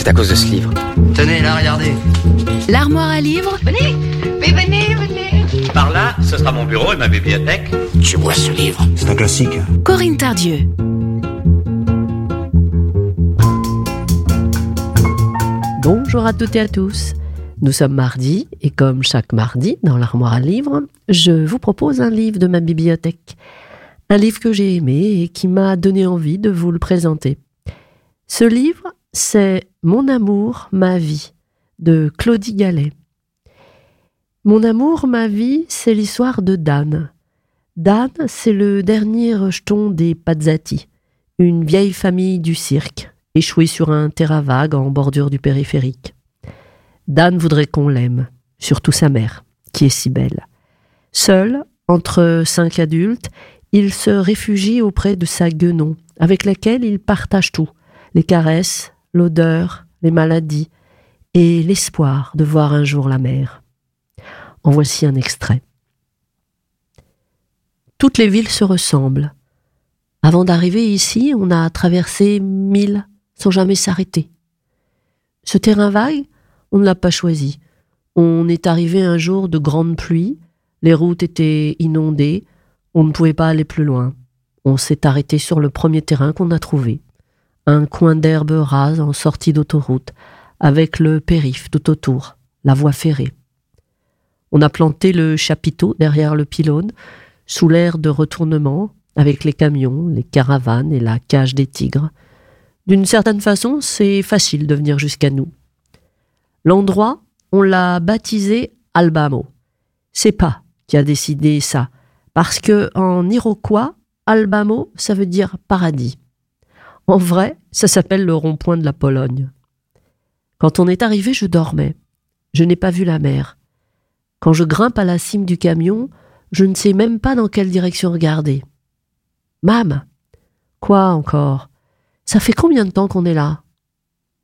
C'est à cause de ce livre. Tenez, là, regardez. L'armoire à livres Venez, mais venez, venez. Par là, ce sera mon bureau et ma bibliothèque. Tu vois ce livre? C'est un classique. Corinne Tardieu. Bonjour à toutes et à tous. Nous sommes mardi et comme chaque mardi dans l'armoire à livres, je vous propose un livre de ma bibliothèque. Un livre que j'ai aimé et qui m'a donné envie de vous le présenter. Ce livre, c'est Mon amour, ma vie de Claudie Gallet. Mon amour, ma vie, c'est l'histoire de Dan. Dan, c'est le dernier rejeton des Pazzati, une vieille famille du cirque, échouée sur un terrain vague en bordure du périphérique. Dan voudrait qu'on l'aime, surtout sa mère, qui est si belle. Seul, entre cinq adultes, il se réfugie auprès de sa guenon, avec laquelle il partage tout les caresses, l'odeur, les maladies et l'espoir de voir un jour la mer. En voici un extrait. Toutes les villes se ressemblent. Avant d'arriver ici, on a traversé mille sans jamais s'arrêter. Ce terrain vague, on ne l'a pas choisi. On est arrivé un jour de grande pluie, les routes étaient inondées, on ne pouvait pas aller plus loin. On s'est arrêté sur le premier terrain qu'on a trouvé. Un coin d'herbe rase en sortie d'autoroute, avec le périph' tout autour, la voie ferrée. On a planté le chapiteau derrière le pylône, sous l'air de retournement, avec les camions, les caravanes et la cage des tigres. D'une certaine façon, c'est facile de venir jusqu'à nous. L'endroit, on l'a baptisé Albamo. C'est pas qui a décidé ça, parce que en iroquois, Albamo, ça veut dire paradis. En vrai, ça s'appelle le rond-point de la Pologne. Quand on est arrivé, je dormais. Je n'ai pas vu la mer. Quand je grimpe à la cime du camion, je ne sais même pas dans quelle direction regarder. Mam Quoi encore? Ça fait combien de temps qu'on est là?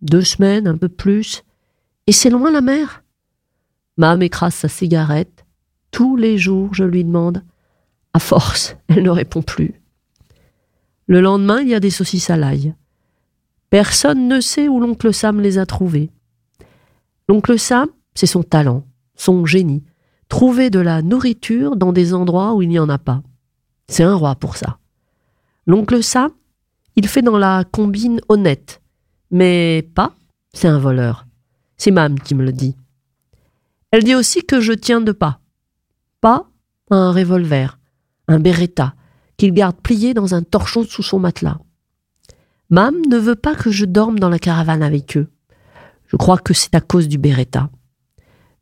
Deux semaines, un peu plus. Et c'est loin la mer? Mam écrase sa cigarette. Tous les jours, je lui demande. À force, elle ne répond plus. Le lendemain, il y a des saucisses à l'ail. Personne ne sait où l'oncle Sam les a trouvés. L'oncle Sam, c'est son talent, son génie. Trouver de la nourriture dans des endroits où il n'y en a pas. C'est un roi pour ça. L'oncle Sam, il fait dans la combine honnête. Mais pas, c'est un voleur. C'est Mam qui me le dit. Elle dit aussi que je tiens de pas. Pas un revolver, un beretta, qu'il garde plié dans un torchon sous son matelas. Mam ne veut pas que je dorme dans la caravane avec eux. Je crois que c'est à cause du Beretta.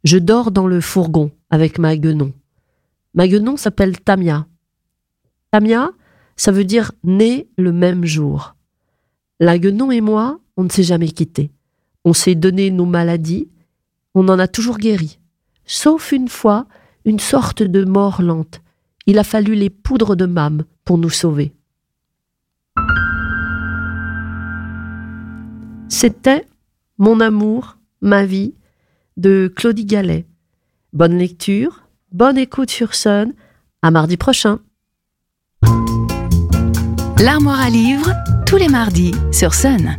Je dors dans le fourgon avec ma guenon. Ma guenon s'appelle Tamia. Tamia, ça veut dire né le même jour. La guenon et moi, on ne s'est jamais quittés. On s'est donné nos maladies, on en a toujours guéri. Sauf une fois, une sorte de mort lente. Il a fallu les poudres de Mam pour nous sauver. C'était Mon amour, ma vie de Claudie Gallet. Bonne lecture, bonne écoute sur Sun. À mardi prochain. L'armoire à livres, tous les mardis sur Sun.